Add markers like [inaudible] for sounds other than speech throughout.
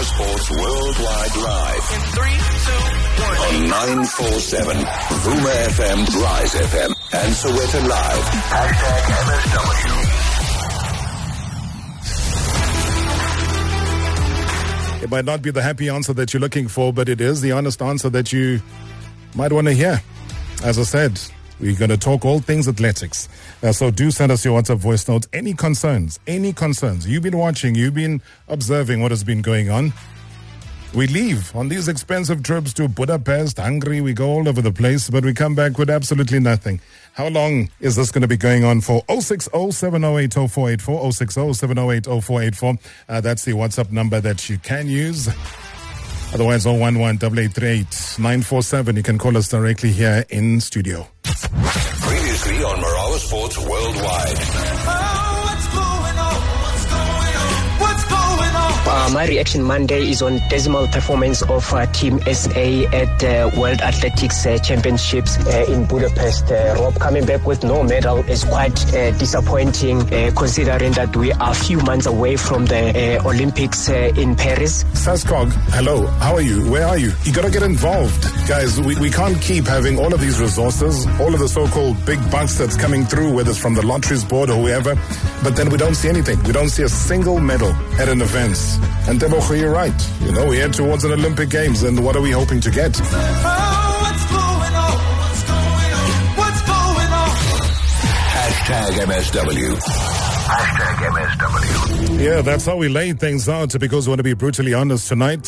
Marawa Sports Worldwide Live. In three, two, one. On 947, Vuma FM, Rise FM, and SowetanLIVE. Hashtag MSW. It might not be the happy answer that you're looking for, but it is the honest answer that you might want to hear. As I said, we're going to talk all things athletics. Uh, so do send us your WhatsApp voice notes. Any concerns? Any concerns? You've been watching, you've been observing what has been going on. We leave on these expensive trips to Budapest, Hungary, we go all over the place, but we come back with absolutely nothing. How long is this going to be going on for? 060 708 0484, 060 708 0484. Uh, that's the WhatsApp number that you can use. Otherwise, 011 8838 947. You can call us directly here in studio. Previously on Marawa Sports Worldwide. My reaction Monday is on dismal performance of uh, Team SA at uh, World Athletics uh, Championships uh, in Budapest. Uh, Rob coming back with no medal is quite disappointing, considering that we are a few months away from the Olympics in Paris. SASCOC, hello. How are you? Where are you? You got to get involved, guys. We, we can't keep having all of these resources, all of the so-called big bucks that's coming through, whether it's from the lotteries board or whoever, but then we don't see anything. We don't see a single medal at an event. And Tebogo, you're right. You know, we head towards an Olympic Games, and what are we hoping to get? Hashtag MSW. Hashtag MSW. Yeah, that's how we lay things out because we want to be brutally honest tonight.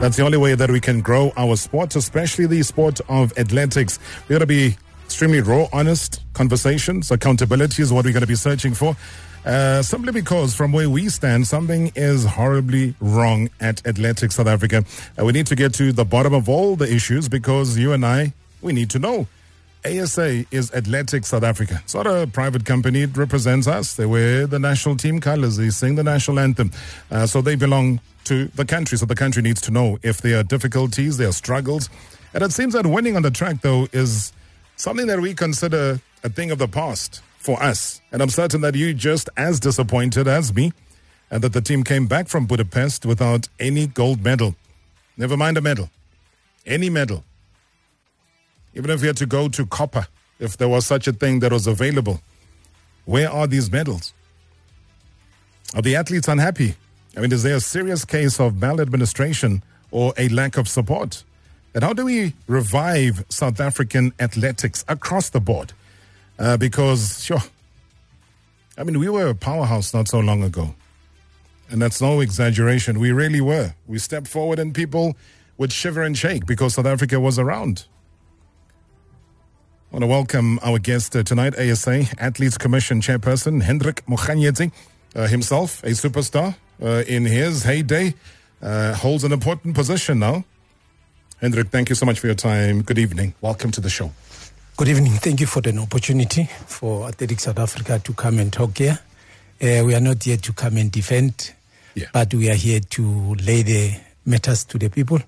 That's the only way that we can grow our sport, especially the sport of athletics. We got to be extremely raw, honest conversations. Accountability is what we're going to be searching for. Uh, simply because from where we stand, something is horribly wrong at Athletics South Africa. Uh, we need to get to the bottom of all the issues because you and I, we need to know. ASA is Athletics South Africa. It's not a private company. It represents us. They wear the national team colors. They sing the national anthem. Uh, so they belong to the country. So the country needs to know if there are difficulties, there are struggles. And it seems that winning on the track, though, is something that we consider a thing of the past for us. And I'm certain that you're just as disappointed as me and that the team came back from Budapest without any gold medal. Never mind a medal. Any medal. Even if you had to go to copper, if there was such a thing that was available. Where are these medals? Are the athletes unhappy? I mean, is there a serious case of maladministration or a lack of support? And how do we revive South African athletics across the board? Uh, because, sure, I mean, we were a powerhouse not so long ago. And that's no exaggeration. We really were. We stepped forward and people would shiver and shake because South Africa was around. I want to welcome our guest uh, tonight, ASA Athletes Commission Chairperson Hendrick Mokganyetsi, uh, himself a superstar uh, in his heyday, uh, holds an important position now. Hendrick, thank you so much for your time. Good evening. Welcome to the show. Good evening. Thank you for the opportunity for Athletics South Africa to come and talk here. Uh, we are not here to come and defend, Yeah. but we are here to lay the matters to the people.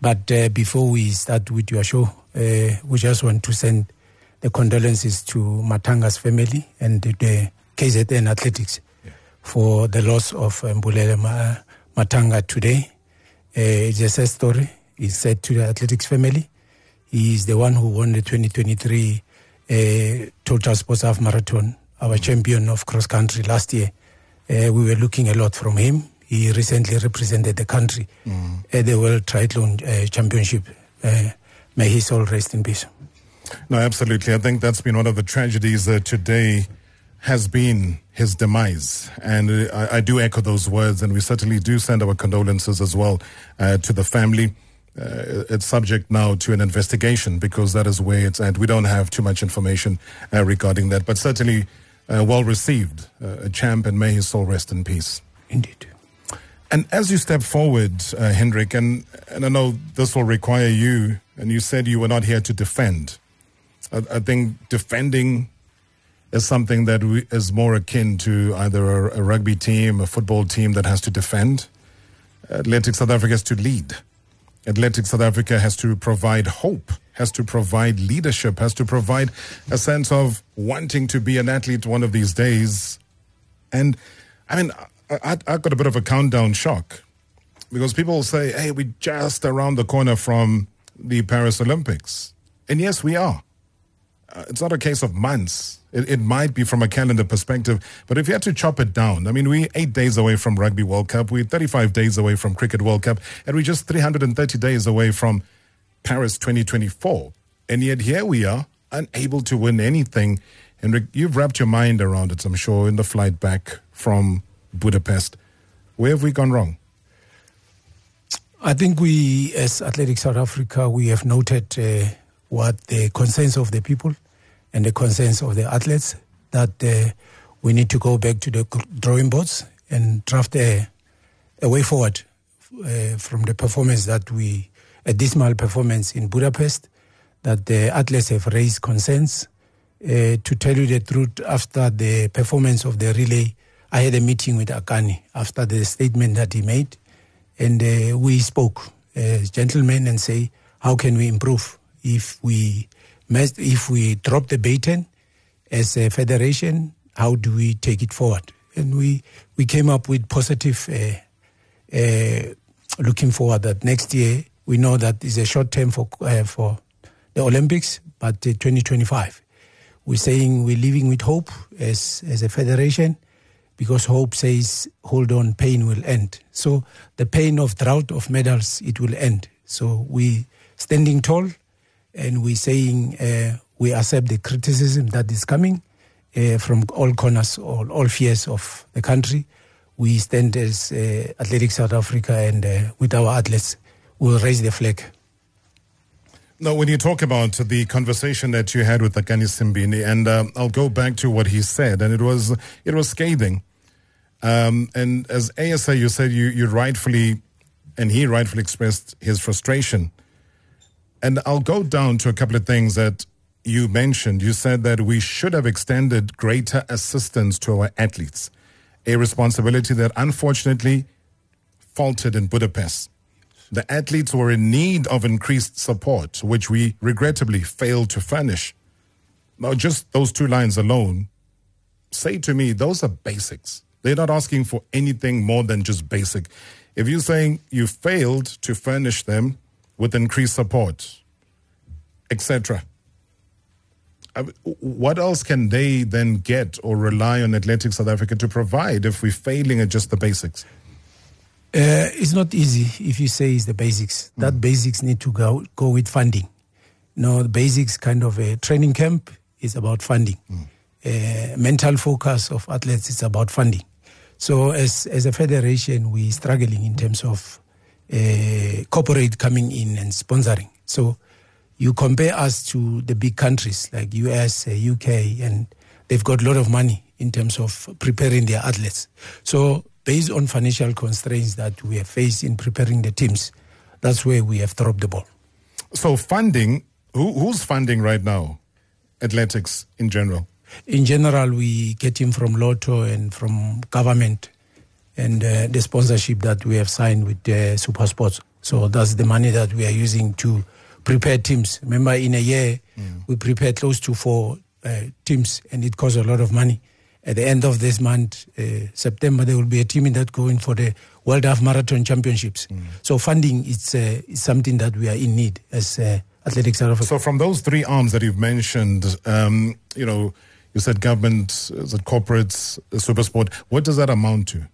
But uh, before we start with your show, uh, we just want to send the condolences to Matanga's family and the KZN Athletics for the loss of um, Mbulele Matanga today. Uh, it's a sad story. It's said to the athletics family. He is the one who won the 2023 uh, Total Sports Half Marathon, our champion of cross country last year. Uh, we were looking a lot from him. He recently represented the country at the World Triathlon uh, Championship. Uh, may his soul rest in peace. No, absolutely. I think that's been one of the tragedies today has been his demise. And uh, I, I do echo those words, and we certainly do send our condolences as well uh, to the family. Uh, it's subject now to an investigation because that is where it's at. We don't have too much information uh, regarding that, but certainly uh, well received. Uh, a champ, and may his soul rest in peace. Indeed. And as you step forward, uh, Hendrick, and, and I know this will require you, and you said you were not here to defend. I, I think defending is something that we, is more akin to either a, a rugby team, a football team that has to defend. Athletics South Africa has to lead. Athletics South Africa has to provide hope, has to provide leadership, has to provide a sense of wanting to be an athlete one of these days. And I mean, I, I, got a bit of a countdown shock Because people say, hey, we're just around the corner from the Paris Olympics. And yes, we are. Uh, it's not a case of months. It, it, might be from a calendar perspective, but if you had to chop it down, I mean, we're eight days away from Rugby World Cup, we're 35 days away from Cricket World Cup, and we're just 330 days away from Paris 2024. And yet here we are, unable to win anything. And you've wrapped your mind around it, I'm sure, in the flight back from Budapest. Where have we gone wrong? I think we, as Athletic South Africa, we have noted uh, what the concerns of the people and the concerns of the athletes that uh, we need to go back to the drawing boards and draft a, a way forward uh, from the performance that we, a dismal performance in Budapest, that the athletes have raised concerns. Uh, to tell you the truth, after the performance of the relay, I had a meeting with Akani after the statement that he made, and uh, we spoke as gentlemen and say, how can we improve if we if we drop the baton as a federation, how do we take it forward? And we, we came up with positive, uh, uh, looking forward that next year, we know that is a short term for, uh, for the Olympics, but 2025. We're saying we're living with hope as, as a federation because hope says, hold on, pain will end. So the pain of drought of medals, it will end. So we standing tall and we're saying uh, we accept the criticism that is coming uh, from all corners, all, all fears of the country. We stand as uh, Athletic South Africa and uh, with our athletes, we'll raise the flag. Now, when you talk about the conversation that you had with Akani Simbine, and uh, I'll go back to what he said, and it was it was scathing. Um, and as ASA, you said you, you rightfully, and he rightfully expressed his frustration and I'll go down to a couple of things that you mentioned. You said that we should have extended greater assistance to our athletes, a responsibility that unfortunately faltered in Budapest. The athletes were in need of increased support, which we regrettably failed to furnish. Now, just those two lines alone say to me, those are basics. They're not asking for anything more than just basic. If you're saying you failed to furnish them, with increased support, etc. Uh, what else can they then get or rely on Athletics South Africa to provide if we're failing at just the basics? Uh, it's not easy if you say it's the basics. That mm. basics need to go go with funding. no, the basics kind of a training camp is about funding. Mm. Uh, mental focus of athletes is about funding. So as as a federation, we're struggling in terms of uh, corporate coming in and sponsoring. So you compare us to the big countries like US, uh, UK, and they've got a lot of money in terms of preparing their athletes. So based on financial constraints that we have faced in preparing the teams, that's where we have dropped the ball. So funding, who, who's funding right now? Athletics in general? In general, we get him from Lotto and from government and uh, the sponsorship that we have signed with uh, Super Sports. So that's the money that we are using to prepare teams. Remember, in a year, mm. we prepare close to four uh, teams, and it costs a lot of money. At the end of this month, uh, September, there will be a team that going for the World Half Marathon Championships. Mm. So funding is, uh, is something that we are in need as uh, Athletics South Africa. So from those three arms that you've mentioned, um, you know, you said government, is it corporates, super sport. What does that amount to?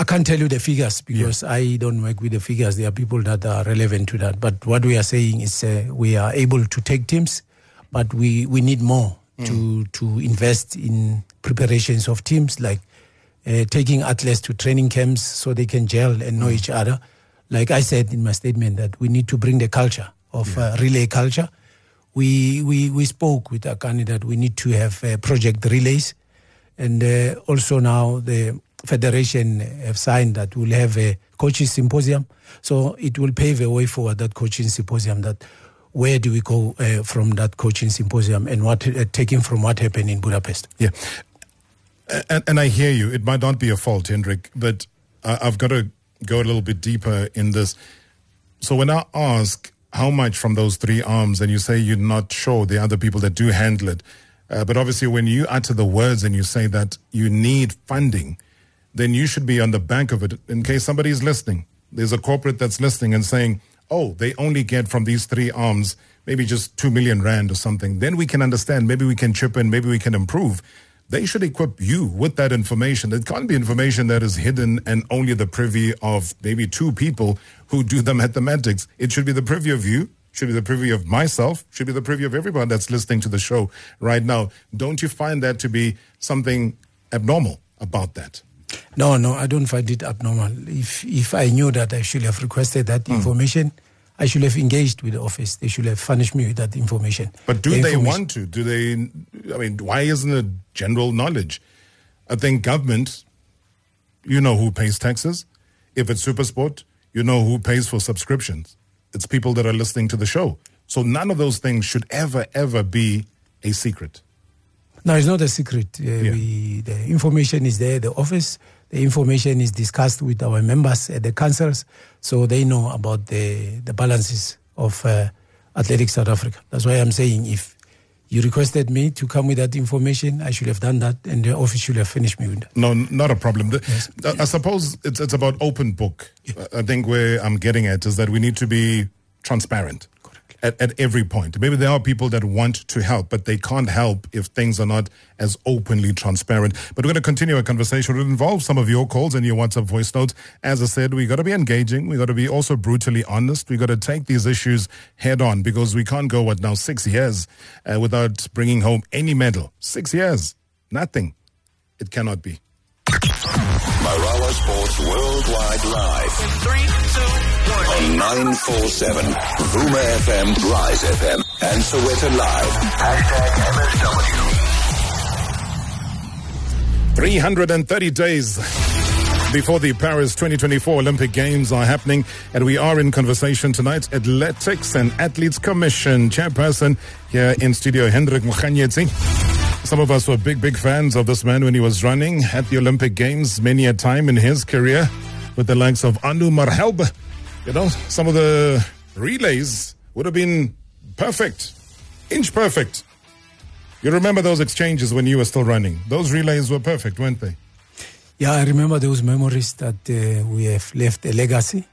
I can't tell you the figures because yeah. I don't work with the figures. There are people that are relevant to that. But what we are saying is uh, we are able to take teams, but we, we need more mm. to, to invest in preparations of teams, like uh, taking athletes to training camps so they can gel and know mm. each other. Like I said in my statement, that we need to bring the culture of yeah. uh, relay culture. We, we, we spoke with Akani that we need to have uh, project relays. And uh, also now the federation have signed that we'll have a coaching symposium. So it will pave a way for that coaching symposium. That where do we go uh, from that coaching symposium and what uh, taking from what happened in Budapest? Yeah, and, and, I hear you. It might not be a fault, Hendrick, but I've got to go a little bit deeper in this. So when I ask how much from those three arms, and you say you're not sure the other people that do handle it, uh, but obviously when you utter the words and you say that you need funding then you should be on the bank of it in case somebody's listening. There's a corporate that's listening and saying, oh, they only get from these three arms maybe just 2 million rand or something. Then we can understand. Maybe we can chip in. Maybe we can improve. They should equip you with that information. It can't be information that is hidden and only the privy of maybe two people who do the mathematics. It should be the privy of you should be the privy of myself, should be the privy of everyone that's listening to the show right now. Don't you find that to be something abnormal about that? No, no, I don't find it abnormal. If if I knew that I should have requested that mm. information, I should have engaged with the office. They should have furnished me with that information. But do the they want to? Do they? I mean, why isn't it general knowledge? I think government, you know who pays taxes. If it's Supersport, you know who pays for subscriptions. It's people that are listening to the show. So none of those things should ever, ever be a secret. No, it's not a secret. Uh, yeah. we, the information is there. The office, the information is discussed with our members at the councils, so they know about the the balances of uh, Athletics South Africa. That's why I'm saying if you requested me to come with that information, I should have done that, and the office should have finished me with that. No, not a problem. The, yes. I, I, suppose it's it's about open book. I think where I'm getting at is that we need to be transparent at, at every point. Maybe there are people that want to help, but they can't help if things are not as openly transparent. But we're going to continue a conversation. It involves some of your calls and your WhatsApp voice notes. As I said, we got to be engaging. We got to be also brutally honest. We got to take these issues head on because we can't go what now six years uh, without bringing home any medal. Six years, nothing. It cannot be. Marawa Sports Worldwide Live. In three, two, one. On 947, Vuma FM, Rise FM, and SowetanLIVE. Hashtag MSW. 330 days before the Paris 2024 Olympic Games are happening, and we are in conversation tonight. Athletics and Athletes Commission chairperson here in studio, Hendrick Mokganyetsi. Some of us were big, big fans of this man when he was running at the Olympic Games many a time in his career with the likes of Arnaud Malherbe. You know, some of the relays would have been perfect, inch perfect. You remember those exchanges when you were still running? Those relays were perfect, weren't they? Yeah, I remember those memories that uh, we have left a legacy.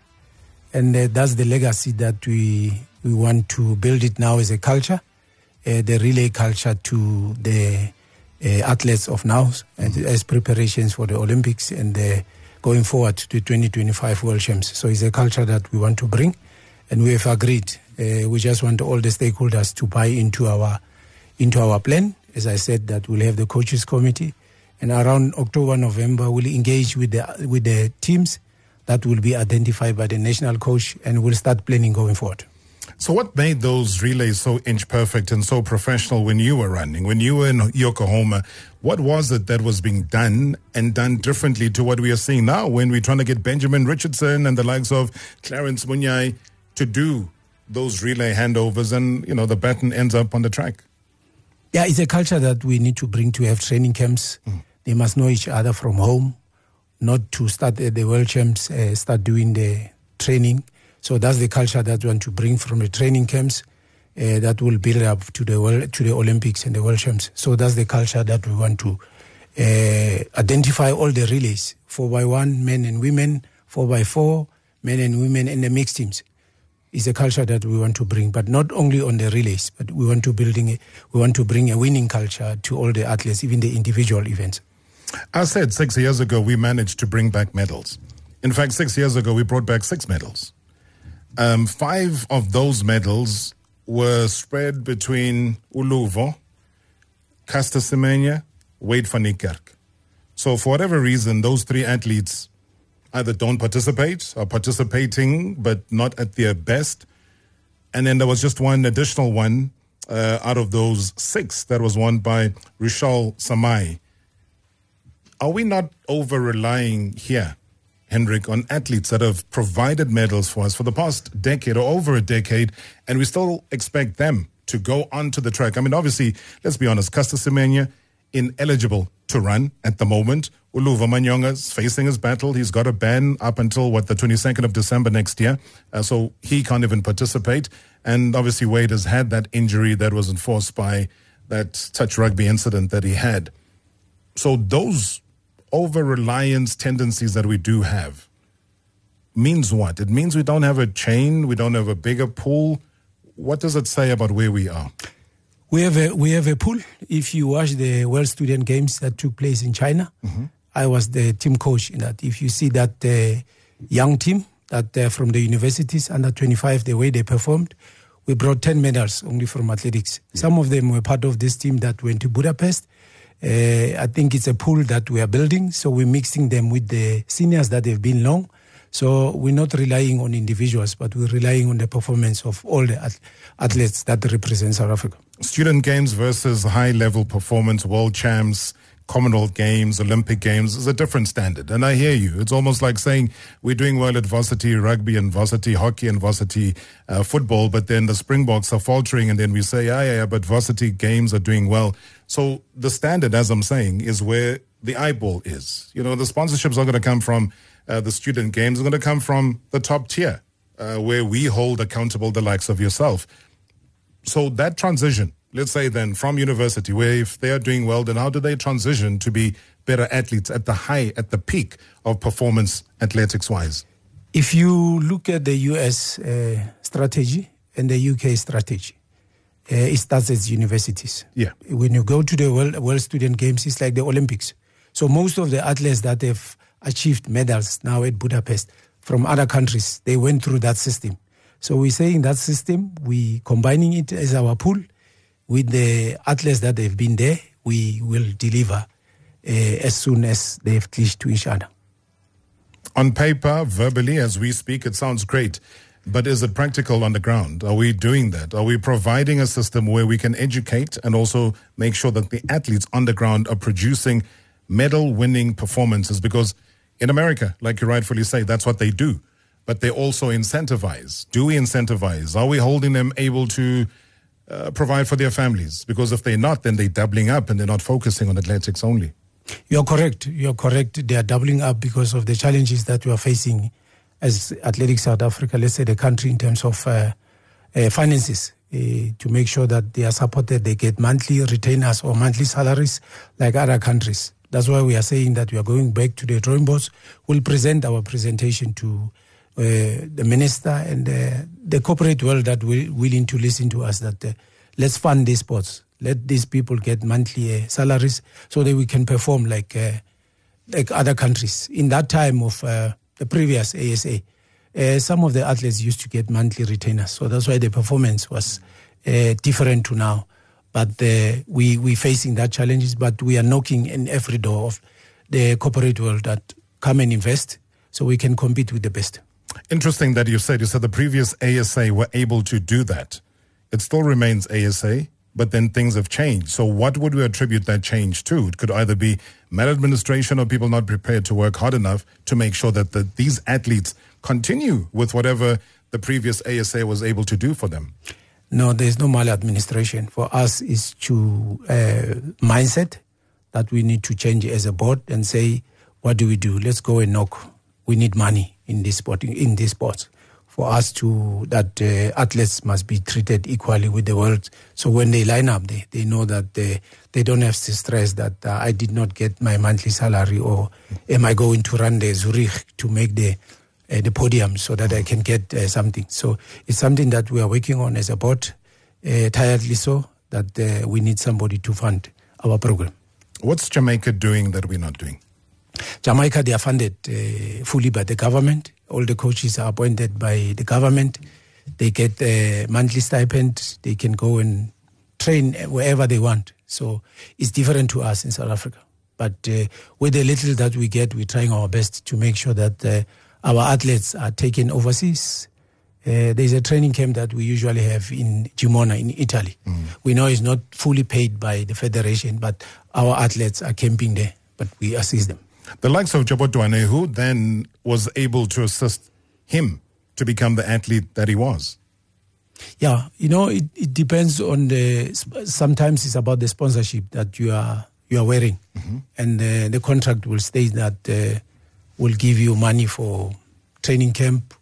And uh, that's the legacy that we, we want to build it now as a culture uh, the relay culture to the uh, athletes of now and as preparations for the Olympics and uh, going forward to 2025 World Champs. So it's a culture that we want to bring, and we have agreed. Uh, we just want all the stakeholders to buy into our into our plan. As I said, that we'll have the coaches committee, and around October November we'll engage with the with the teams that will be identified by the national coach, and we'll start planning going forward. So, what made those relays so inch perfect and so professional when you were running, when you were in Yokohama? What was it that was being done and done differently to what we are seeing now when we're trying to get Benjamin Richardson and the likes of Clarence Munyai to do those relay handovers and, you know, the baton ends up on the track? Yeah, it's a culture that we need to bring to have training camps. Mm. They must know each other from home, not to start at the World Champs, uh, start doing the training so that's the culture that we want to bring from the training camps uh, that will build up to the world, to the Olympics and the World Champs. So that's the culture that we want to uh, identify all the relays, four by one, men and women, four by four, men and women, and the mixed teams. Is a culture that we want to bring, but not only on the relays, but we want to building we want to bring a winning culture to all the athletes, even the individual events. I said six years ago we managed to bring back medals. In fact, six years ago we brought back six medals. Um, five of those medals were spread between Uluvo, Caster Semenya, Wayde van Niekerk. So for whatever reason, those three athletes either don't participate or participating but not at their best. And then there was just one additional one uh, out of those six that was won by Ruswahl Samaai. Are we not over relying here Hendrick, on athletes that have provided medals for us for the past decade or over a decade, and we still expect them to go onto the track. I mean, obviously, let's be honest, Caster Semenya, ineligible to run at the moment. Uluva Manyonga is facing his battle. He's got a ban up until, what, the 22nd of December next year. Uh, so he can't even participate. And obviously, Wayde has had that injury that was enforced by that touch rugby incident that he had. So those over reliance tendencies that we do have means what? It means we don't have a chain, we don't have a bigger pool. What does it say about where we are? We have a we have a pool. If you watch the World Student Games that took place in China, mm-hmm. I was the team coach in that. If you see that uh, young team that uh, from the universities under 25, the way they performed, we brought 10 medals only from athletics. Yeah. Some of them were part of this team that went to Budapest. Uh, I think it's a pool that we are building, so we're mixing them with the seniors that have been long. So we're not relying on individuals, but we're relying on the performance of all the athletes that represent South Africa. Student games versus high level performance, world champs, Commonwealth Games, Olympic Games is a different standard. And I hear you. It's almost like saying we're doing well at varsity rugby and varsity hockey and varsity uh, football, but then the Springboks are faltering, and then we say, yeah, yeah, yeah, but varsity games are doing well. So the standard, as I'm saying, is where the eyeball is. You know, the sponsorships are going to come from uh, the student games, are going to come from the top tier, uh, where we hold accountable the likes of yourself. So that transition, let's say then from university, where if they are doing well, then how do they transition to be better athletes at the high, at the peak of performance athletics wise? If you look at the US uh, strategy and the UK strategy, uh, it starts at universities. Yeah. When you go to the World, World Student Games, it's like the Olympics. So most of the athletes that have achieved medals now at Budapest from other countries, they went through that system. So we're saying that system, we combining it as our pool with the athletes that have been there, we will deliver uh, as soon as they've cliched to each other. On paper, verbally, as we speak, it sounds great. But is it practical on the ground? Are we doing that? Are we providing a system where we can educate and also make sure that the athletes on the ground are producing medal winning performances? Because in America, like you rightfully say, that's what they do. But they also incentivize. Do we incentivize? Are we holding them able to uh, provide for their families? Because if they're not, then they're doubling up and they're not focusing on athletics only. You're correct. You're correct. They are doubling up because of the challenges that we are facing as Athletics South Africa, let's say the country in terms of uh, uh, finances. Uh, to make sure that they are supported, they get monthly retainers or monthly salaries like other countries. That's why we are saying that we are going back to the drawing boards. We'll present our presentation to the minister and uh, the corporate world that will willing to listen to us. That uh, let's fund these sports. Let these people get monthly salaries so that we can perform like like other countries. In that time of the previous ASA, uh, some of the athletes used to get monthly retainers. So that's why the performance was uh, different to now. But uh, we we facing that challenges, but we are knocking in every door of the corporate world that come and invest so we can compete with the best. Interesting that you said you said the previous ASA were able to do that. It still remains ASA, but then things have changed. So what would we attribute that change to? It could either be maladministration or people not prepared to work hard enough to make sure that the, these athletes continue with whatever the previous ASA was able to do for them. No, there's no maladministration. For us, it's to uh, mindset that we need to change as a board and say, what do we do? Let's go and knock. We need money in this sport. In this sport for us to that uh, athletes must be treated equally with the world. So when they line up, they, they know that they, they don't have to stress that uh, I did not get my monthly salary or am I going to run the Zurich to make the uh, the podium so that I can get uh, something. So it's something that we are working on as a board, uh, tiredly so that uh, we need somebody to fund our program. What's Jamaica doing that we're not doing? Jamaica, they are funded fully by the government all the coaches are appointed by the government. They get a monthly stipend. They can go and train wherever they want. So it's different to us in South Africa. But uh, with the little that we get, we're trying our best to make sure that uh, our athletes are taken overseas. Uh, there's a training camp that we usually have in Gemona in Italy. Mm. We know it's not fully paid by the federation, but our athletes are camping there, but we assist them. The likes of Duane, who then was able to assist him to become the athlete that he was. Yeah, you know, it, it depends on the. Sometimes it's about the sponsorship that you are you are wearing, mm-hmm. and uh, the contract will state that uh, will give you money for training camp,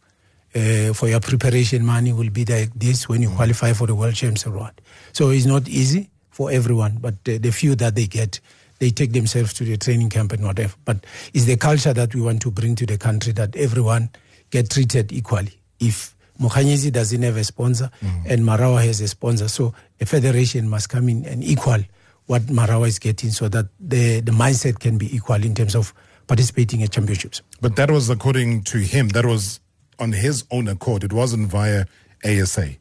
uh, for your preparation. Money will be like this when you mm-hmm. qualify for the World Champs Award. So it's not easy for everyone, but the few that they get, they take themselves to the training camp and whatever. But it's the culture that we want to bring to the country that everyone get treated equally. If Mokganyetsi doesn't have a sponsor mm. and Marawa has a sponsor, so a federation must come in and equal what Marawa is getting so that the, the mindset can be equal in terms of participating in championships. But that was according to him, that was on his own accord. It wasn't via ASA.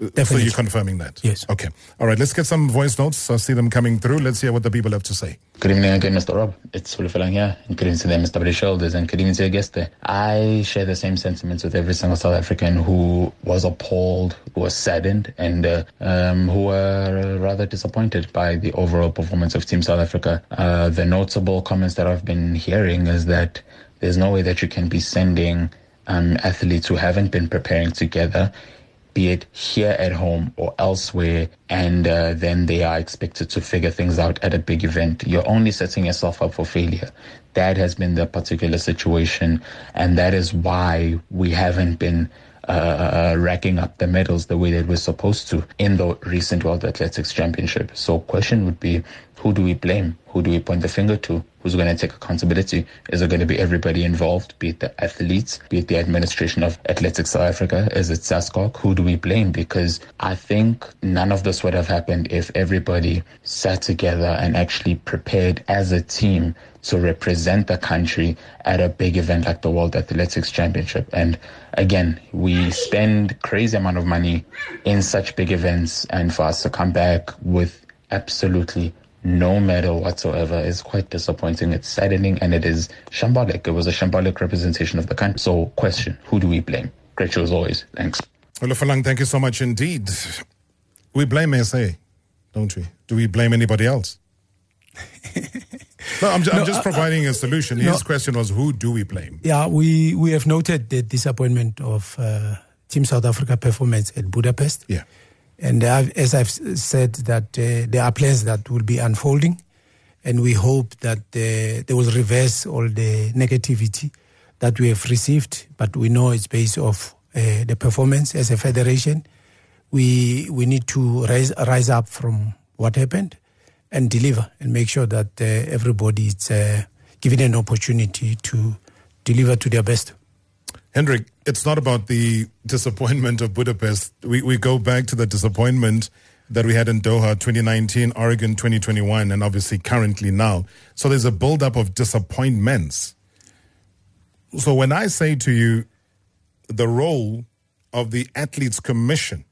Definitely. So you're confirming that? Yes. Okay. All right. Let's get some voice notes. I see them coming through. Let's hear what the people have to say. Good evening again, Mr. Rob. It's Ulufelang here. And good evening to them, Mr. British Shoulders, and good evening to your guest there. I share the same sentiments with every single South African who was appalled, who was saddened, and uh, um, who were rather disappointed by the overall performance of Team South Africa. Uh, the notable comments that I've been hearing is that there's no way that you can be sending um, athletes who haven't been preparing together be it here at home or elsewhere, and uh, then they are expected to figure things out at a big event. You're only setting yourself up for failure. That has been the particular situation, and that is why we haven't been uh, racking up the medals the way that we're supposed to in the recent World Athletics Championship. So, question would be, who do we blame? Who do we point the finger to? Who's going to take accountability? Is it going to be everybody involved, be it the athletes, be it the administration of Athletics South Africa? Is it SASCOC? Who do we blame? Because I think none of this would have happened if everybody sat together and actually prepared as a team to represent the country at a big event like the World Athletics Championship. And again, we spend crazy amount of money in such big events and for us to come back with absolutely no medal whatsoever is quite disappointing. It's saddening and it is shambolic. It was a shambolic representation of the country. So question, who do we blame? Great show as always. Thanks. Olufalang, thank you so much indeed. We blame SA, don't we? Do we blame anybody else? [laughs] No, I'm, I'm just uh, providing a solution. His question was, who do we blame? Yeah, we, we have noted the disappointment of uh, Team South Africa performance at Budapest. Yeah. And I've, as I've said, that uh, there are plans that will be unfolding, and we hope that uh, they will reverse all the negativity that we have received. But we know it's based off uh, the performance as a federation. We we need to rise rise up from what happened and deliver and make sure that everybody is given an opportunity to deliver to their best. Hendrick, it's not about the disappointment of Budapest. We, we go back to the disappointment that we had in Doha 2019, Oregon 2021, and obviously currently now. So there's a buildup of disappointments. So when I say to you, the role of the Athletes Commission,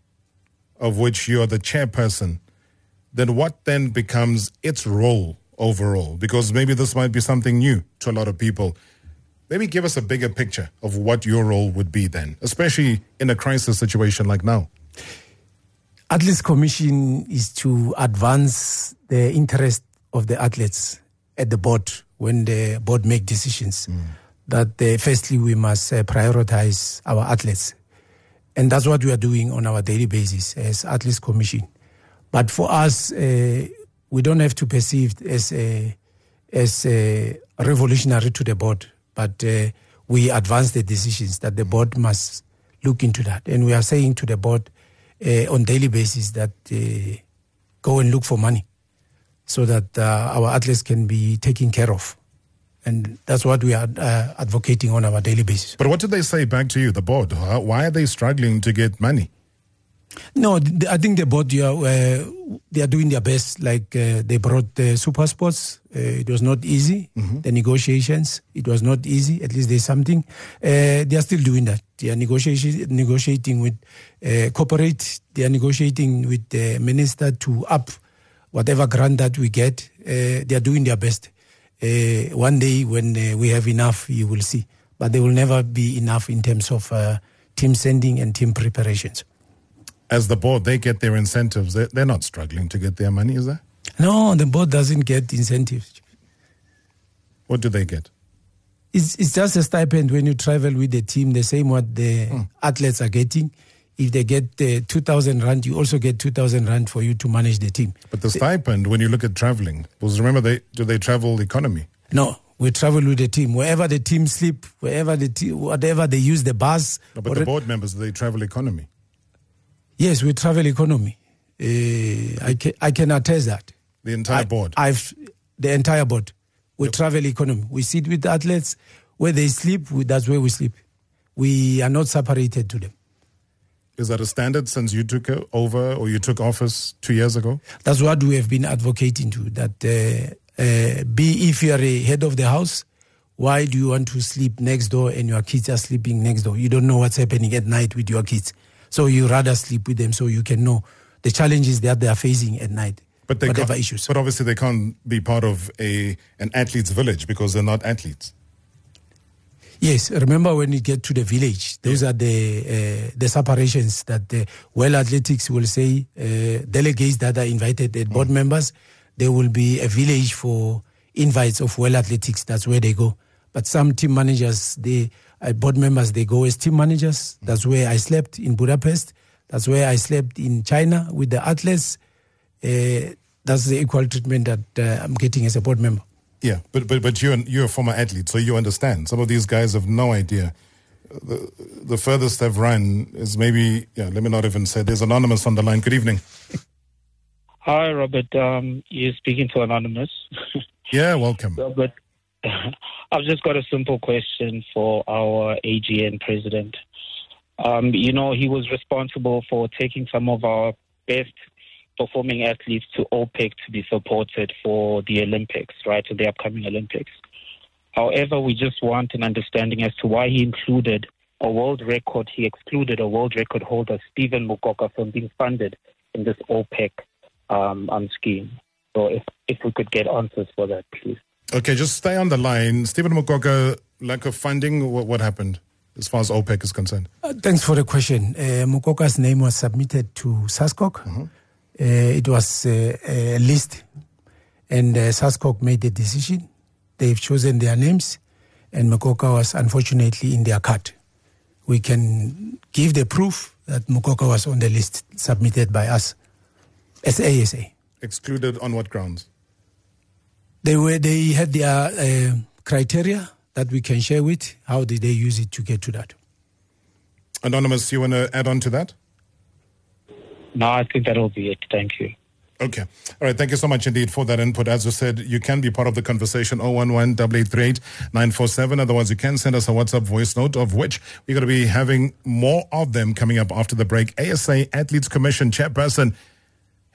of which you're the chairperson, then what then becomes its role overall? Because maybe this might be something new to a lot of people. Maybe give us a bigger picture of what your role would be then, especially in a crisis situation like now. Athletes Commission is to advance the interest of the athletes at the board when the board make decisions. Mm. That uh, firstly we must uh, prioritize our athletes, and that's what we are doing on our daily basis as Athletes Commission. But for us, uh, we don't have to perceive it as a, as a revolutionary to the board, but uh, we advance the decisions that the board must look into that. And we are saying to the board uh, on daily basis that uh, go and look for money so that uh, our athletes can be taken care of. And that's what we are uh, advocating on our daily basis. But what did they say back to you, the board? Why are they struggling to get money? No, I think the board are, uh, they are doing their best. Like uh, they brought the super sports. Uh, it was not easy. Mm-hmm. The negotiations, it was not easy. At least there's something. Uh, they are still doing that. They are negotiating, negotiating with uh, corporate. They are negotiating with the minister to up whatever grant that we get. Uh, they are doing their best. one day when we have enough, you will see. But there will never be enough in terms of team sending and team preparations as the board, they get their incentives. They're, they're not struggling to get their money, is there? No, the board doesn't get incentives. What do they get? It's, it's just a stipend when you travel with the team, the same what the hmm. athletes are getting. If they get the 2,000 rand, you also get 2,000 rand for you to manage the team. But the stipend, when you look at traveling, because remember, they do they travel economy? No, we travel with the team. Wherever the team sleep, wherever the team, whatever they use the bus. No, but the board members, they travel economy. Yes, we travel economy. Uh, I, can, I can attest that. The entire I, board? I've the entire board. We yep. travel economy. We sit with the athletes. Where they sleep, we, that's where we sleep. We are not separated to them. Is that a standard since you took over or you took office two years ago? That's what we have been advocating to. That uh, uh, be if you are a head of the house, why do you want to sleep next door and your kids are sleeping next door? You don't know what's happening at night with your kids, so you rather sleep with them so you can know the challenges that they are facing at night. But they whatever issues. But obviously, they can't be part of a an athlete's village because they're not athletes. Yes, remember when you get to the village, those yeah. are the uh, the separations that the World Athletics will say uh, delegates that are invited, the board mm. members, there will be a village for invites of World Athletics. That's where they go. But some team managers, they uh, board members, they go as team managers. That's where I slept in Budapest. That's where I slept in China with the athletes. Uh, that's the equal treatment that uh, I'm getting as a board member. Yeah, but but but you're you're a former athlete, so you understand. Some of these guys have no idea. The the furthest they've run is maybe yeah. Let me not even say. There's anonymous on the line. Good evening. Hi, Robert. Um, you're speaking to anonymous. yeah, welcome. [laughs] Robert, [laughs] I've just got a simple question for our AGN president. Um, you know, he was responsible for taking some of our best performing athletes to OPEX to be supported for the Olympics, right, to the upcoming Olympics. However, we just want an understanding as to why he included a world record, he excluded a world record holder, Stephen Mokoka, from being funded in this OPEX um, um, scheme. So if, if we could get answers for that, please. Okay, just stay on the line. Stephen Mokoka, lack of funding, what, what happened? as far as OPEX is concerned? Uh, thanks for the question. Uh, Mokoka's name was submitted to SASCOC. Mm-hmm. Uh, it was uh, a list, and uh, SASCOC made the decision. They've chosen their names, and Mokoka was unfortunately in their cut. We can give the proof that Mokoka was on the list submitted by us as ASA. Excluded on what grounds? They were they had their uh, criteria that we can share with. How did they use it to get to that? Anonymous, you want to add on to that? No, I think that'll be it. Thank you. Okay. All right. Thank you so much indeed for that input. As I said, you can be part of the conversation 011 838 947. Otherwise, you can send us a WhatsApp voice note, of which we're going to be having more of them coming up after the break. ASA Athletes Commission Chairperson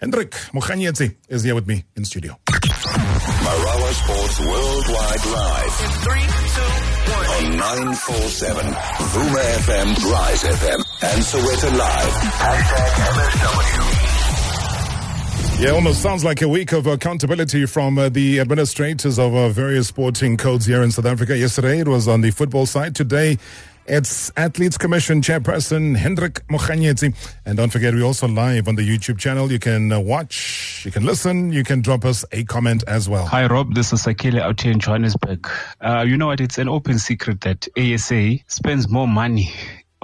Hendrick Mokganyetsi is here with me in studio. Marawa Sports Worldwide Live. In three, two, one. On 947. Vuma FM, Rise FM, and SowetanLIVE. Hashtag MSW. Yeah, almost sounds like a week of accountability from uh, the administrators of uh, various sporting codes here in South Africa. Yesterday it was on the football side. Today it's Athletes Commission Chairperson Hendrick Mokganyetsi. And don't forget, we're also live on the YouTube channel. You can uh, watch, you can listen, you can drop us a comment as well. Hi, Rob. This is Akile out here in Johannesburg. Uh, you know what? It's an open secret that ASA spends more money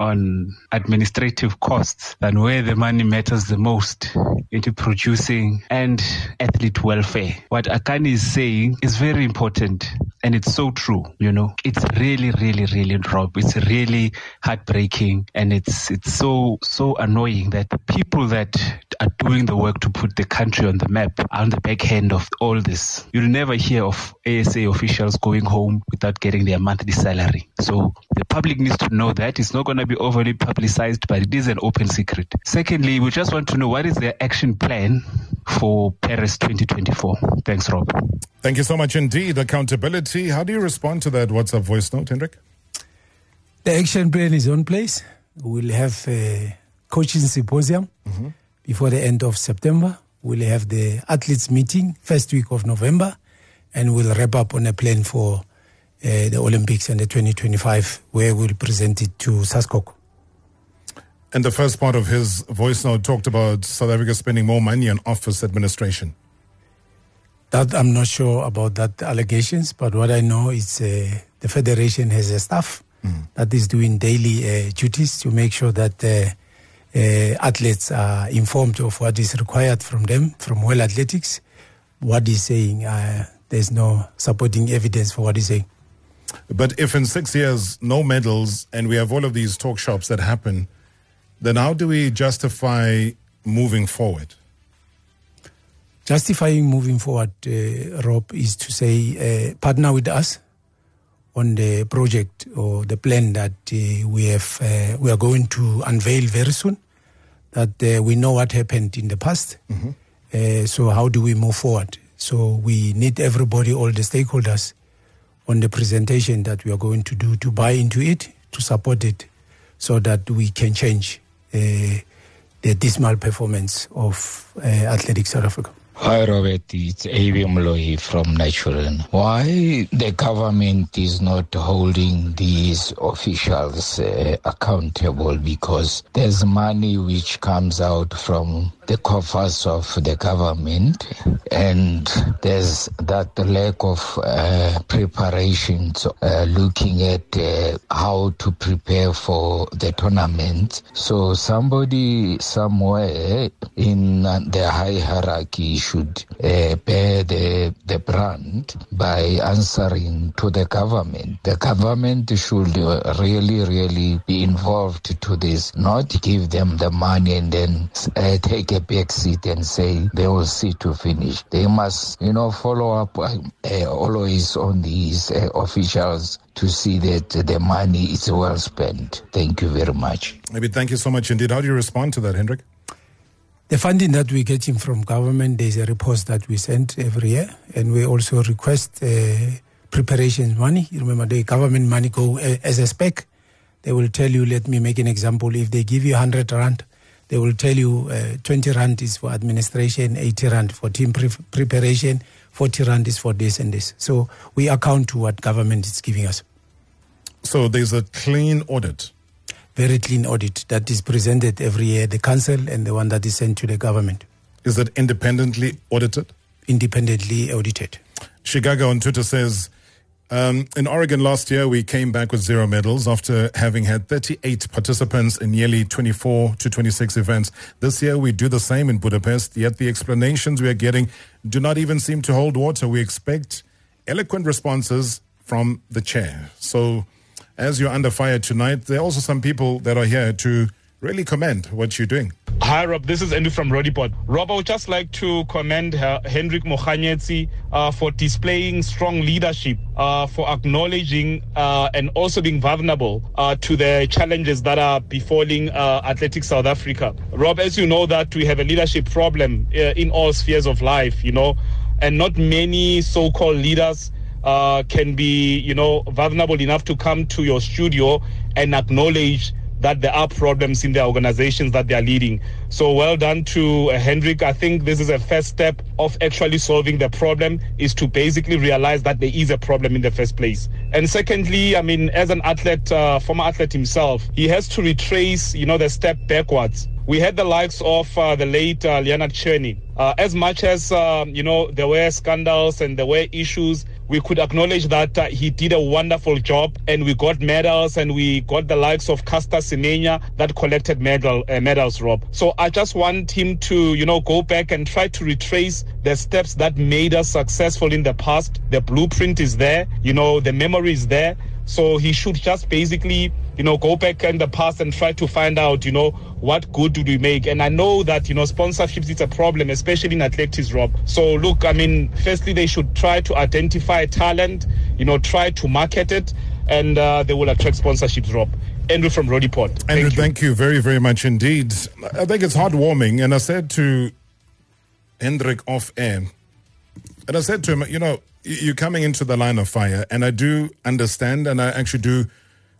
on administrative costs than where the money matters the most into producing and athlete welfare. What Akani is saying is very important and it's so true, you know. It's really, really, really Rob. It's really heartbreaking and it's it's so so annoying that the people that are doing the work to put the country on the map are on the back end of all this. You'll never hear of ASA officials going home without getting their monthly salary. So the public needs to know that it's not going to be overly publicized, but it is an open secret. Secondly, we just want to know what is their action plan for Paris 2024. Thanks, Rob. Thank you so much indeed. Accountability. How do you respond to that WhatsApp voice note, Hendrick? The action plan is on place. We'll have a coaching symposium mm-hmm. before the end of September. We'll have the athletes meeting first week of November, and we'll wrap up on a plan for uh, the Olympics and the 2025, where we'll present it to SASCOC. And the first part of his voice note talked about South Africa spending more money on office administration. That I'm not sure about that allegations, but what I know is uh, the federation has a staff mm. that is doing daily uh, duties to make sure that uh, uh athletes are informed of what is required from them from World Athletics. What he's saying, uh, there's no supporting evidence for what he's saying. But if in six years, no medals, and we have all of these talk shops that happen, then how do we justify moving forward? justifying moving forward, uh, Rob, is to say uh, partner with us on the project or the plan that uh, we have uh, we are going to unveil very soon. That uh, we know what happened in the past. Mm-hmm. Uh, so how do we move forward? So we need everybody, all the stakeholders, on the presentation that we are going to do to buy into it, to support it, so that we can change uh, the dismal performance of uh, Athletics South Africa. Robert. It's Avi Mlohi from Naturen. Why the government is not holding these officials uh, accountable? Because there's money which comes out from the coffers of the government, and there's that lack of uh, preparation, uh, looking at uh, how to prepare for the tournament. So somebody somewhere in the high hierarchy should uh, bear the, the brand by answering to the government. The government should really, really be involved to this, not give them the money and then uh, take a back seat and say they will see to finish. They must, you know, follow up uh, always on these officials to see that the money is well spent. Thank you very much. Maybe thank you so much indeed. How do you respond to that, Hendrick? The funding that we're getting from government, there's a report that we send every year, and we also request uh, preparation money. You remember, the government money go uh, as a spec. They will tell you, let me make an example. If they give you 100 rand, they will tell you uh, 20 rand is for administration, 80 rand for team pre- preparation, 40 rand is for this and this. So we account to what government is giving us. So there's a clean audit. Very clean audit that is presented every year, the council and the one that is sent to the government. Is it independently audited? Independently audited. Shigaga on Twitter says, um, in Oregon last year, we came back with zero medals after having had 38 participants in nearly 24 to 26 events. This year, we do the same in Budapest, yet the explanations we are getting do not even seem to hold water. We expect eloquent responses from the chair. So, as you're under fire tonight, there are also some people that are here to really commend what you're doing. Hi, Rob. This is Andrew from Roodepoort. Rob, I would just like to commend uh, Hendrick Mokganyetsi uh, for displaying strong leadership, uh, for acknowledging uh, and also being vulnerable uh, to the challenges that are befalling uh, Athletics South Africa. Rob, as you know, that we have a leadership problem in all spheres of life, you know, and not many so-called leaders can be, you know, vulnerable enough to come to your studio and acknowledge that there are problems in the organizations that they are leading. So well done to uh, Hendrick. I think this is a first step of actually solving the problem is to basically realize that there is a problem in the first place. And secondly, I mean, as an athlete, uh, former athlete himself, he has to retrace, you know, the step backwards. We had the likes of uh, the late uh, Leonard Chuene. Uh, as much as, uh, you know, there were scandals and there were issues we could acknowledge that uh, he did a wonderful job and we got medals and we got the likes of Caster Semenya that collected medal, uh, medals, Rob. So I just want him to, you know, go back and try to retrace the steps that made us successful in the past. The blueprint is there, you know, the memory is there. So he should just basically, you know, go back in the past and try to find out, you know, what good do we make? And I know that, you know, sponsorships is a problem, especially in athletics, Rob. So look, I mean, firstly, they should try to identify talent, you know, try to market it, and uh, they will attract sponsorships, Rob. Andrew from Roodepoort. Thank Andrew, you. thank you very, very much indeed. I think it's heartwarming. And I said to Hendrick off air, and I said to him, you know, you're coming into the line of fire, and I do understand and I actually do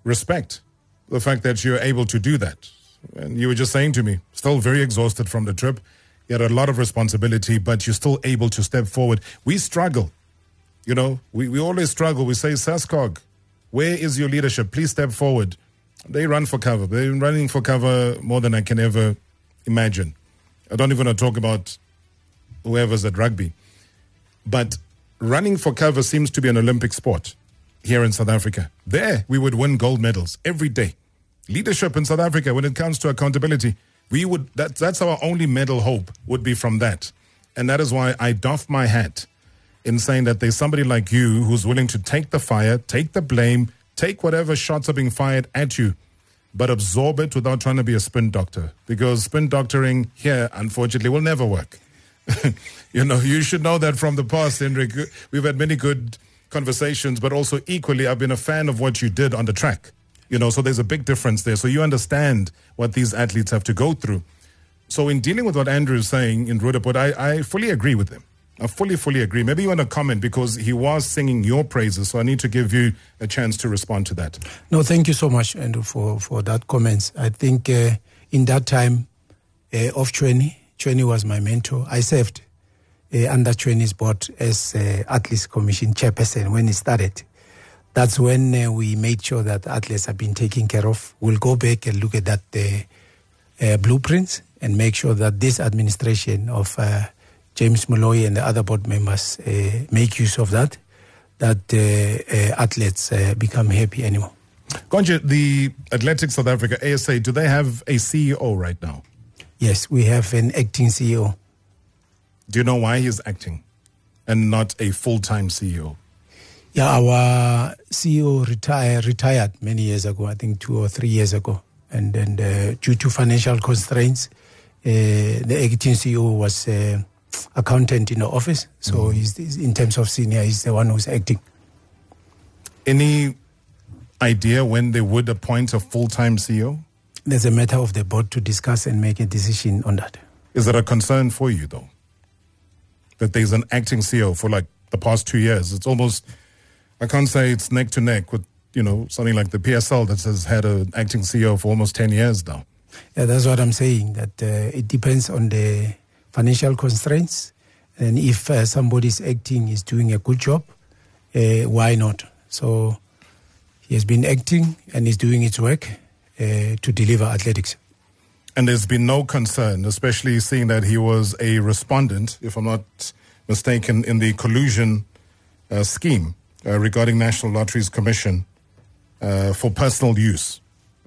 respect the fact that you're able to do that. And you were just saying to me, still very exhausted from the trip. You had a lot of responsibility, but you're still able to step forward. We struggle. You know, we, we always struggle. We say, SASCOC, where is your leadership? Please step forward. They run for cover. They're running for cover more than I can ever imagine. I don't even want to talk about whoever's at rugby. But running for cover seems to be an Olympic sport here in South Africa. There, we would win gold medals every day. Leadership in South Africa, when it comes to accountability, we would that, that's our only medal hope would be from that. And that is why I doff my hat in saying that there's somebody like you who's willing to take the fire, take the blame, take whatever shots are being fired at you, but absorb it without trying to be a spin doctor. Because spin doctoring here, unfortunately, will never work. [laughs] you know, you should know that from the past, Hendrick. We've had many good conversations, but also equally, I've been a fan of what you did on the track. You know, so there's a big difference there. So you understand what these athletes have to go through. So in dealing with what Andrew is saying in Roodepoort, I, I fully agree with him. I fully, fully agree. Maybe you want to comment because he was singing your praises, so I need to give you a chance to respond to that. No, thank you so much, Andrew, for, for that comments. I think uh, in that time uh, of Chuene, Chuene was my mentor. I served uh, under Chuene's board as uh, Athletes Commission chairperson when it started. That's when uh, we made sure that athletes have been taken care of. We'll go back and look at that uh, blueprints and make sure that this administration of James Moloi and the other board members make use of that, that athletes become happy anymore. Gonje, the Athletics South Africa, ASA, do they have a CEO right now? Yes, we have an acting CEO. Do you know why he's acting and not a full time CEO? Yeah, our CEO retire, retired many years ago, I think two or three years ago. And then uh, due to financial constraints, uh, the acting CEO was uh, accountant in the office. So mm. he's, he's, in terms of senior, he's the one who's acting. Any idea when they would appoint a full time CEO? There's a matter of the board to discuss and make a decision on that. Is that a concern for you, though? That there's an acting CEO for like the past two years? It's almost, I can't say it's neck to neck with, you know, something like the PSL that has had an acting CEO for almost 10 years now. Yeah, that's what I'm saying, that uh, it depends on the financial constraints. And if uh, somebody's acting is doing a good job, uh, why not? So he has been acting and is doing his work to deliver athletics. And there's been no concern, especially seeing that he was a respondent, if I'm not mistaken, in the collusion uh, scheme uh, regarding National Lotteries Commission uh, for personal use.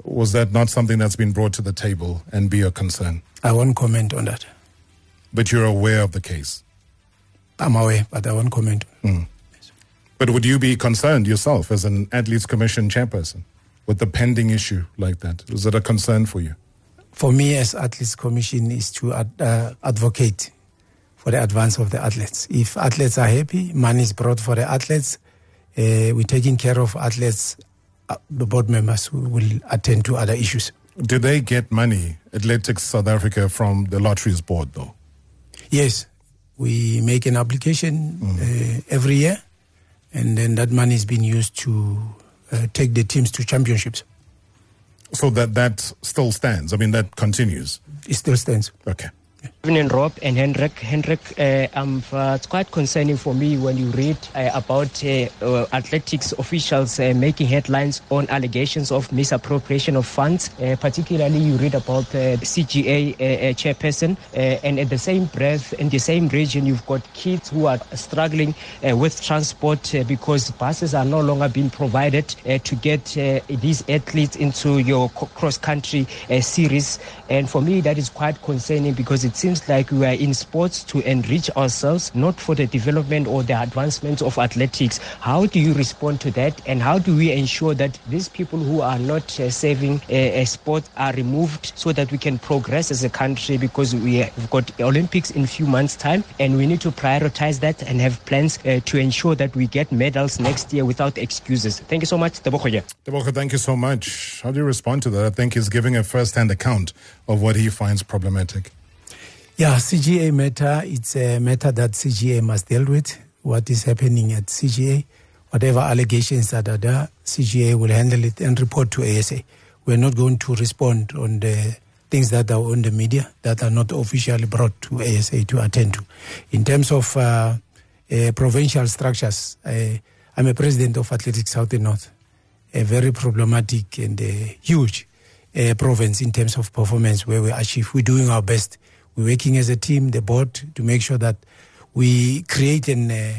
Was that not something that's been brought to the table and be a concern? I won't comment on that. But you're aware of the case? I'm aware, but I won't comment. Mm. But would you be concerned yourself as an Athletes Commission chairperson with the pending issue like that? Is it a concern for you? For me, as Athletes Commission, is to ad, uh, advocate for the advance of the athletes. If athletes are happy, money is brought for the athletes. Uh, we're taking care of athletes. Uh, the board members will attend to other issues. Do they get money, Athletics South Africa, from the lotteries board, though? Yes, we make an application mm. uh, every year, and then that money is being used to Uh, take the teams to championships. So that that still stands. I mean, that continues. It still stands. Okay. Evening, Rob and Hendrick. Hendrick, uh, um, uh, it's quite concerning for me when you read uh, about uh, uh, athletics officials uh, making headlines on allegations of misappropriation of funds. particularly, you read about the CGA chairperson, and at the same breath, in the same region, you've got kids who are struggling with transport because buses are no longer being provided to get these athletes into your cross-country series. And for me, that is quite concerning because it seems like we are in sports to enrich ourselves, not for the development or the advancement of athletics. How do you respond to that? And how do we ensure that these people who are not uh, saving a, a sport are removed so that we can progress as a country? Because we have got Olympics in a few months' time, and we need to prioritize that and have plans uh, to ensure that we get medals next year without excuses. Thank you so much. Tebogo, thank you so much. How do you respond to that? I think he's giving a first-hand account of what he finds problematic. Yeah, CGA matter, it's a matter that CGA must deal with. What is happening at CGA, whatever allegations that are there, CGA will handle it and report to ASA. We're not going to respond on the things that are on the media that are not officially brought to ASA to attend to. In terms of uh, uh, provincial structures, uh, I'm a president of Athletics South and North, a very problematic and huge uh, province in terms of performance where we achieve. We're doing our best we're working as a team, the board, to make sure that we create an, uh,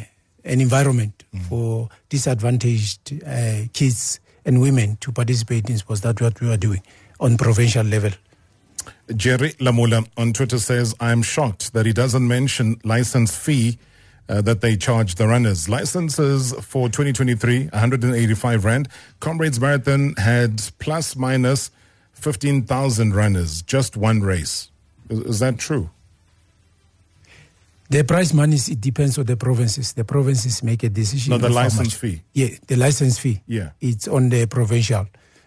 an environment mm. for disadvantaged uh, kids and women to participate in sports. That's what we are doing on provincial level. Jerry Lamula on Twitter says, I'm shocked that he doesn't mention license fee uh, that they charge the runners. Licenses for 2023, 185 Rand. Comrades Marathon had plus minus 15,000 runners, just one race. Is, is that true? The prize money it depends on the provinces. The provinces make a decision. No, the license fee. Yeah, the license fee. Yeah, it's on the provincial.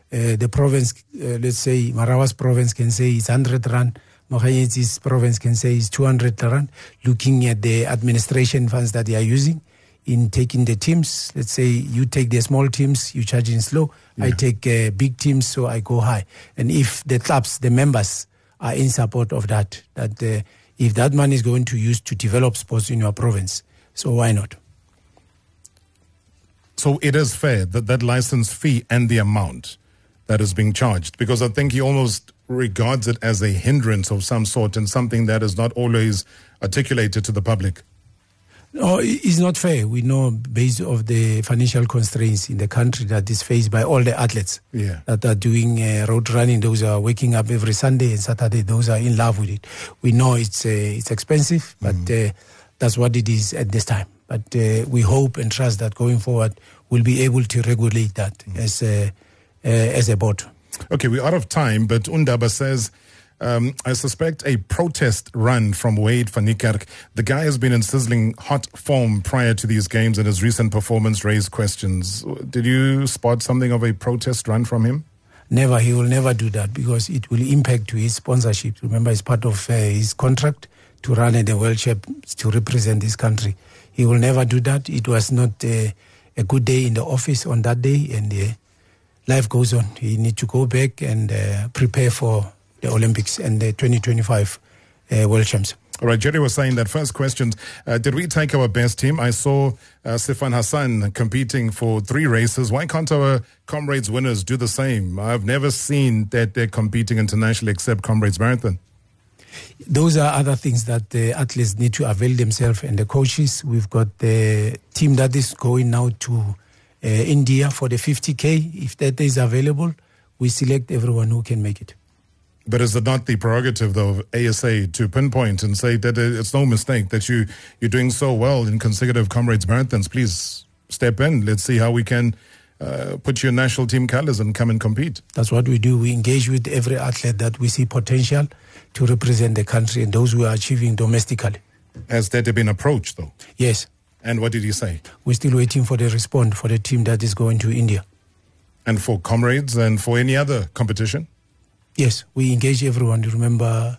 Uh, the province, uh, let's say Marawa's province can say it's hundred rand. Mokganyetsi's province can say it's two hundred rand. Looking at the administration funds that they are using in taking the teams. Let's say you take the small teams, you charge in slow. Yeah. I take uh, big teams, so I go high. And if the clubs, the members, are in support of that, that uh, if that money is going to use to develop sports in your province. So why not? So it is fair that that license fee and the amount that is being charged, because I think he almost regards it as a hindrance of some sort and something that is not always articulated to the public. No, it's not fair. We know, based of the financial constraints in the country that is faced by all the athletes yeah. that are doing uh, road running, those are waking up every Sunday and Saturday. Those are in love with it. We know it's uh, it's expensive, but mm. uh, that's what it is at this time. But uh, we hope and trust that going forward, we'll be able to regulate that mm. as a, uh, as a board. Okay, we're out of time, but Undaba says um, I suspect a protest run from Wayde van Niekerk. The guy has been in sizzling hot form prior to these games, and his recent performance raised questions. Did you spot something of a protest run from him? Never. He will never do that because it will impact to his sponsorship. Remember, it's part of uh, his contract to run at the World Cup to represent this country. He will never do that. It was not uh, a good day in the office on that day, and uh, life goes on. He needs to go back and uh, prepare for the Olympics and the 2025 uh, World Champs. All right, Jerry was saying that first question uh, Did we take our best team? I saw uh, Sifan Hassan competing for three races. Why can't our comrades winners do the same? I've never seen that they're competing internationally except Comrades Marathon. Those are other things that the athletes need to avail themselves and the coaches. We've got the team that is going now to uh, India for the 50K. If that is available, we select everyone who can make it. But is it not the prerogative, though, of ASA to pinpoint and say that it's no mistake that you, you're doing so well in consecutive Comrades Marathons? Please step in. Let's see how we can uh, put your national team colors and come and compete. That's what we do. We engage with every athlete that we see potential to represent the country and those who are achieving domestically. Has that been approached, though? Yes. And what did he say? We're still waiting for the response for the team that is going to India. And for comrades and for any other competition? Yes, we engage everyone. You remember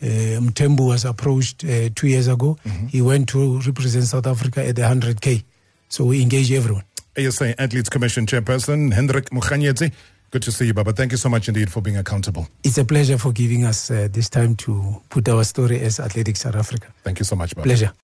uh, Mthembu was approached uh, two years ago. Mm-hmm. He went to represent South Africa at the 100K. So we engage everyone. ASA Athletes Commission Chairperson Hendrick Mokganyetsi. Good to see you, Baba. Thank you so much indeed for being accountable. It's a pleasure for giving us uh, this time to put our story as Athletics South Africa. Thank you so much, Baba. Pleasure.